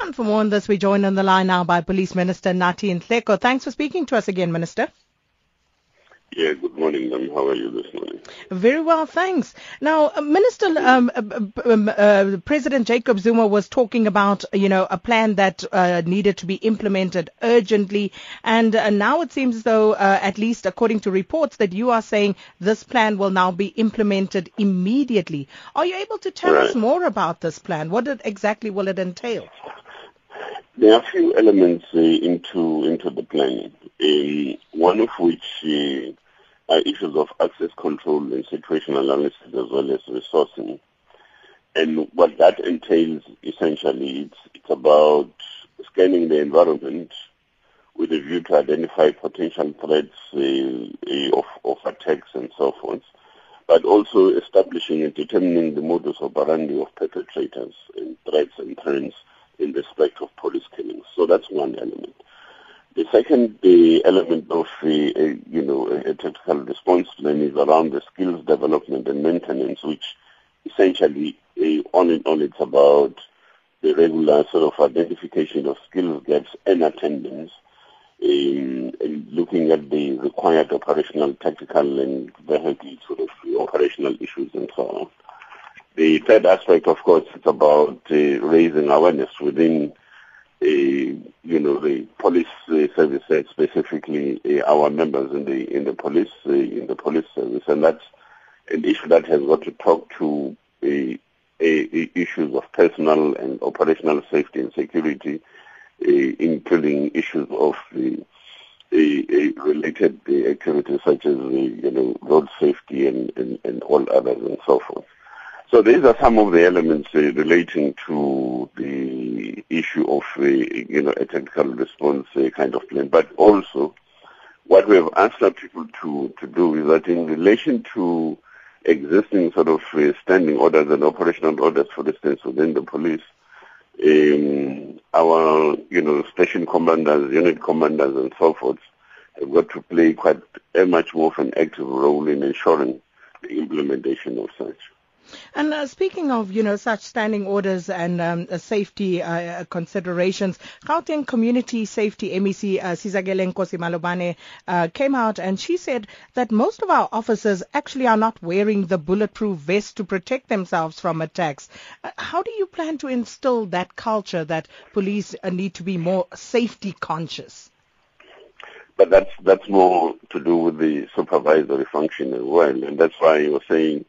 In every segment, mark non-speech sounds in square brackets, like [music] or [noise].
And for more on this, we're joined on the line now by Police Minister Nathi Nhleko. Thanks for speaking to us again, Minister. Yeah, good morning, ma'am. How are you this morning? Very well, thanks. Now, uh, Minister, um, uh, um, uh, President Jacob Zuma was talking about, you know, a plan that uh, needed to be implemented urgently, and uh, now it seems as though, uh, at least according to reports, that you are saying this plan will now be implemented immediately. Are you able to tell Right. us more about this plan? What it, exactly will it entail? There are a few elements uh, into into the planning. Um, one of which uh, are issues of access control and situational analysis as well as resourcing. And what that entails, essentially, it's it's about scanning the environment with a view to identify potential threats uh, uh, of, of attacks and so forth, but also establishing and determining the modus operandi of perpetrators and threats and trends in respect of that's one element. The second the element of the, uh, you know, a, tactical response plan is around the skills development and maintenance, which essentially, uh, on and on, it's about the regular sort of identification of skills gaps and attendance, um, and looking at the required operational, tactical, and vehicle sort of operational issues and so on. The third aspect, of course, is about uh, raising awareness within, you know, the police uh, services, specifically uh, our members in the in the police uh, in the police service, and that's an issue that has got to talk to uh, uh, issues of personal and operational safety and security, uh, including issues of the uh, uh, related uh, activities such as uh, you know road safety and, and, and all others and so forth. So these are some of the elements uh, relating to the issue of uh, you know a technical response uh, kind of plan, but also what we have asked our people to to do is that in relation to existing sort of uh, standing orders and operational orders, for instance, within the police, um, our you know station commanders, unit commanders, and so forth have got to play quite a much more of an active role in ensuring the implementation of such. And uh, speaking of, you know, such standing orders and um, uh, safety uh, considerations, Gauteng Community Safety MEC uh, Sizakele Nkosi uh, came out and she said that most of our officers actually are not wearing the bulletproof vest to protect themselves from attacks. Uh, how do you plan to instill that culture that police uh, need to be more safety conscious? But that's that's more to do with the supervisory function as well, and that's why you were saying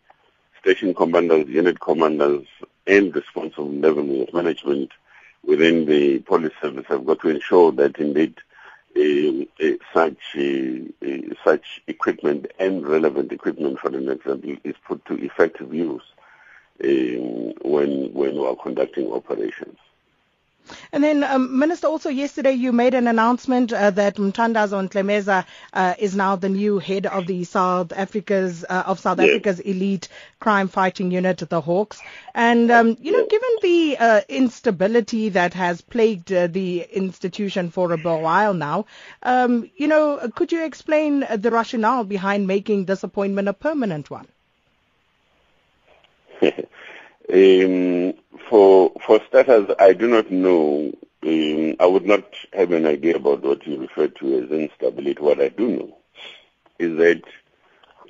station commanders, unit commanders, and responsible level management within the police service have got to ensure that indeed uh, uh, such uh, such equipment and relevant equipment, for an example, is put to effective use when when we are conducting operations. And then, um, Minister, also yesterday you made an announcement uh, that Mthandazo Ntlemeza uh, is now the new head of the South Africa's uh, of South Yes. Africa's elite crime fighting unit, the Hawks. And um, you know, given the uh, instability that has plagued uh, the institution for a while now, um, you know, could you explain the rationale behind making this appointment a permanent one? [laughs] um, for for starters, I do not know. Um, I would not have an idea about what you refer to as instability. What I do know is that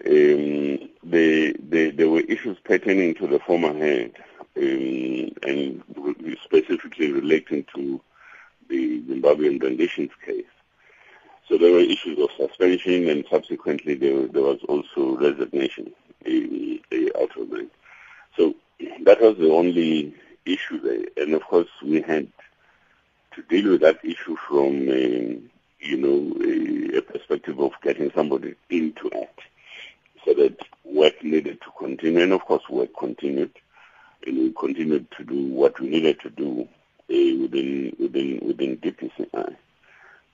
um, the, the, there were issues pertaining to the former head, um, and specifically relating to the Zimbabwean renditions case. So there were issues of suspension, and subsequently there, there was also resignation uh, out of that. So that was the only issue there. And of course, we had to deal with that issue from, um, you know, a, a perspective of getting somebody into act so that work needed to continue. And of course, work continued. And we continued to do what we needed to do uh, within, within, within DPCI.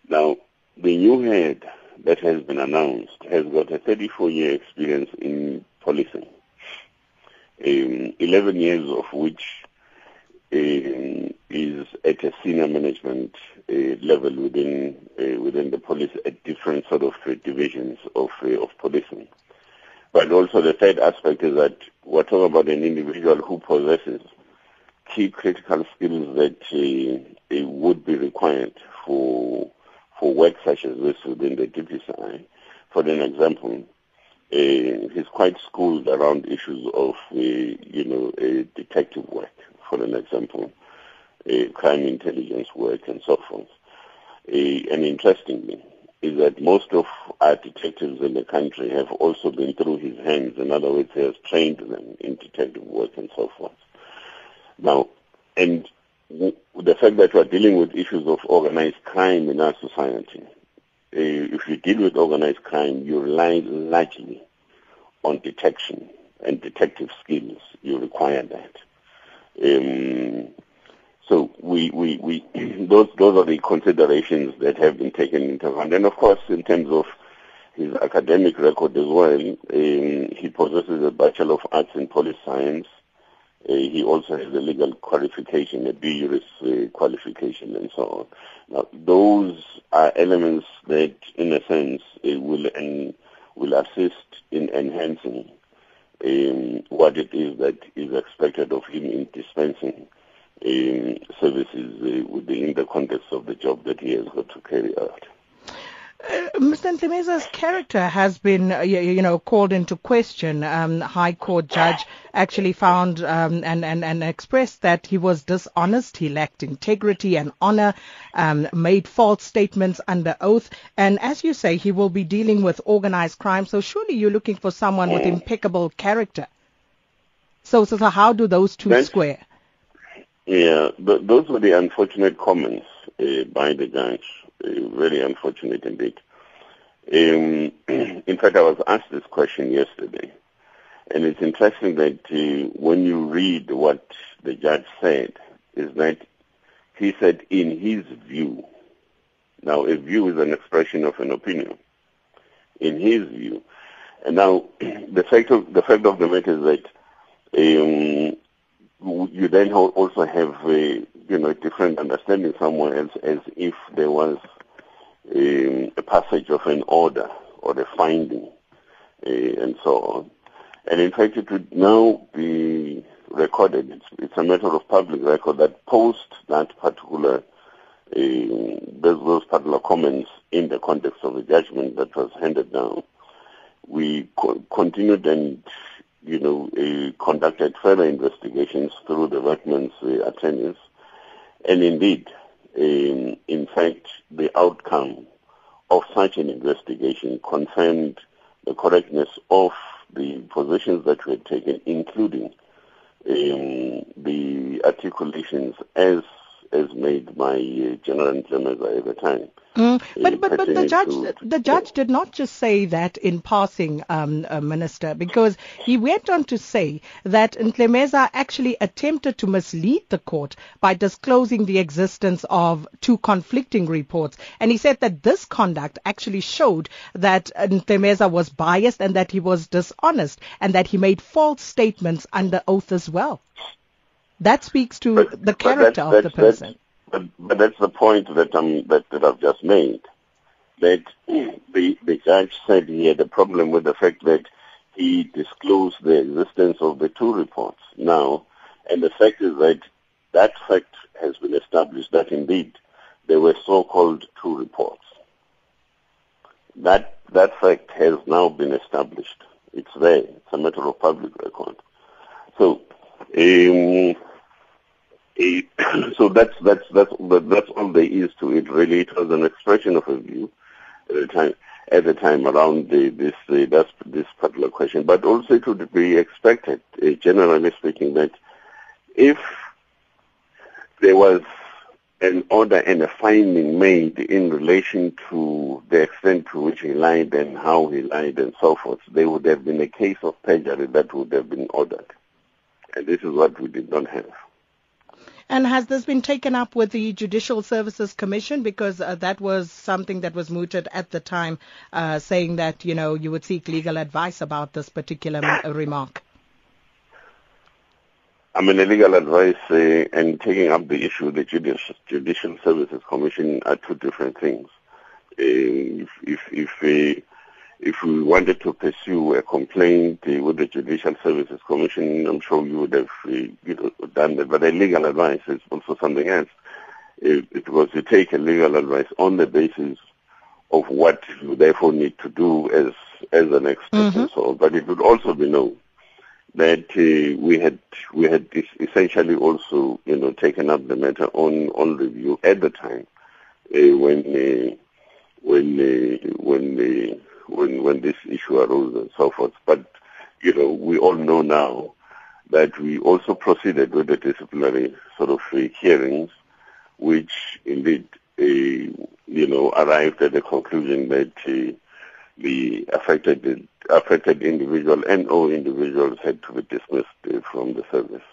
Now, the new head that has been announced has got a 34-year experience in policing um, 11 years of which is at a senior management uh, level within uh, within the police at different sort of uh, divisions of of policing. But also the third aspect is that we're talking about an individual who possesses key critical skills that uh, would be required for for work such as this within the DPCI. For an example, uh, he's quite schooled around issues of, uh, you know, detective work, for an example, uh, crime intelligence work and so forth. Uh, and interestingly, is that most of our detectives in the country have also been through his hands. In other words, he has trained them in detective work and so forth. Now, and the fact that we are dealing with issues of organized crime in our society, uh, if you deal with organized crime, you rely largely on detection and detective skills. You require that. Um, so we, we, we [clears throat] those those are the considerations that have been taken into account. And of course, in terms of his academic record as well, um, he possesses a Bachelor of Arts in Police Science. Uh, he also has a legal qualification, a B.Juris uh, qualification, and so on. Now, those are elements that, in a sense, uh, will en- will assist in enhancing um, what it is that is expected of him in dispensing um, services uh, within the context of the job that he has got to carry out. Uh, Mr. Ntlemeza's character has been, uh, you, you, know, called into question. Um, High Court judge actually found um, and, and, and expressed that he was dishonest, he lacked integrity and honor, um, made false statements under oath. And as you say, he will be dealing with organized crime. So surely you're looking for someone with impeccable character. So, so, so how do those two That's, square? Yeah, th- those were the unfortunate comments uh, by the judge very unfortunate indeed. Um, [clears throat] in fact, I was asked this question yesterday, and it's interesting that uh, when you read what the judge said, is that he said, in his view. Now, a view is an expression of an opinion. In his view, and now [clears throat] the fact of the fact of the matter is that um, you then also have a you know different understanding somewhere else as if there was um, a passage of an order or a finding uh, and so on. And in fact, it would now be recorded. It's, it's a matter of public record that post that particular uh, those, particular comments in the context of the judgment that was handed down, we co- continued and you know, uh, conducted further investigations through the Werksmans uh, attorneys. And indeed, um, in fact, the outcome of such an investigation confirmed the correctness of the positions that were taken, including um, the articulations as as made by uh, General at the time. Mm. But but but the judge the judge did not just say that in passing, um, uh, Minister, because he went on to say that Ntlemeza actually attempted to mislead the court by disclosing the existence of two conflicting reports, and he said that this conduct actually showed that Ntlemeza was biased and that he was dishonest and that he made false statements under oath as well. That speaks to but, the character of the person. But, but that's the point that, um, that, that I've just made. That the, the judge said he had a problem with the fact that he disclosed the existence of the two reports now, and the fact is that that fact has been established that indeed there were so-called two reports. That that fact has now been established. It's there. It's a matter of public record. So um, [clears throat] so that's that's that's that's all there is to it. Really, it was an expression of a view at the time at the time around the, this uh, this this particular question. But also, it would be expected, uh, generally speaking, that if there was an order and a finding made in relation to the extent to which he lied and how he lied and so forth, there would have been a case of perjury that would have been ordered. And this is what we did not have. And has this been taken up with the Judicial Services Commission? Because uh, that was something that was mooted at the time, uh, saying that, you know, you would seek legal advice about this particular m- remark. I mean, legal advice uh, and taking up the issue with the Judicial, Judicial Services Commission are two different things. Uh, if, if, if uh, if we wanted to pursue a complaint uh, with the Judicial Services Commission, I'm sure you would have uh, you know, done that. But a legal advice is also something else. it, it was to take a legal advice on the basis of what you therefore need to do as as an expert mm-hmm. and so on. But it would also be known that uh, we had we had essentially also you know taken up the matter on on review at the time uh, when uh, when when uh, when when this issue arose and so forth. But you know we all know now that we also proceeded with the disciplinary sort of uh, hearings, which indeed uh, you know arrived at the conclusion that the affected affected individual and all individuals had to be dismissed from the service.